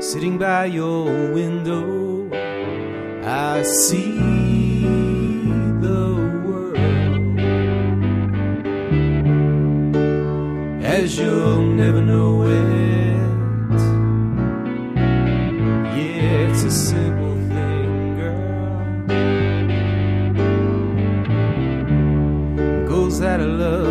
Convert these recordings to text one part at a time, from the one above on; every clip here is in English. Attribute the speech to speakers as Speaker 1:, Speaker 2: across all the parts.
Speaker 1: Sitting by your window, I see the world as you'll never know it. Yeah, it's a simple thing, girl. Goes that I love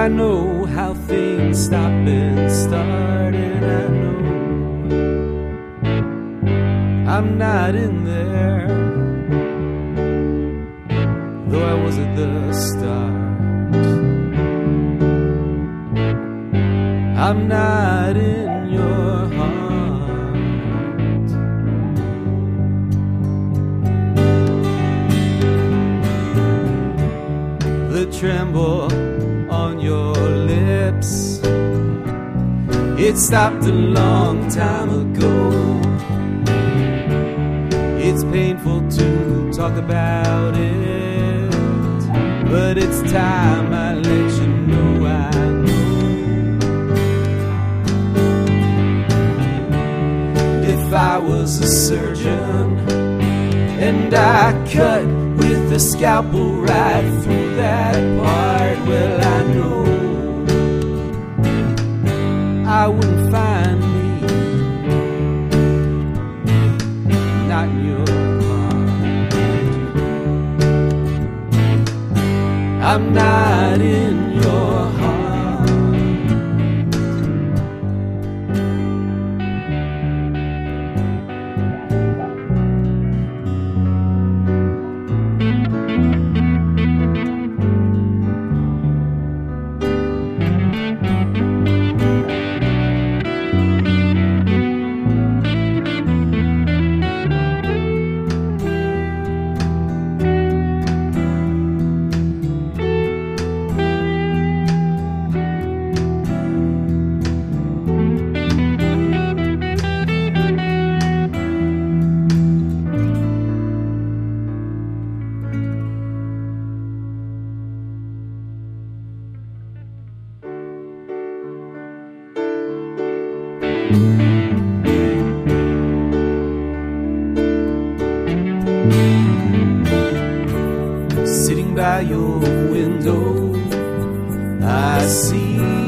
Speaker 1: I know how things stop and start, and I know I'm not in there, though I was at the start. I'm not in your heart. The tremble it stopped a long time ago. It's painful to talk about it, but it's time I let you know I know. If I was a surgeon and I cut with a scalpel right through that part, well, I know wouldn't find me not in your heart. I'm not in your heart. Sitting by your window, I see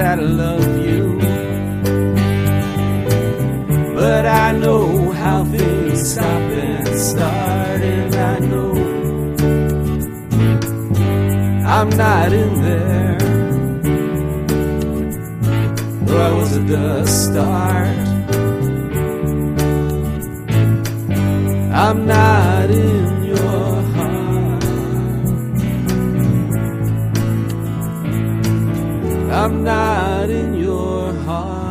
Speaker 1: I love you. But I know how things stop and start, and I know I'm not in there. I was at the start, I'm not in I'm not in your heart.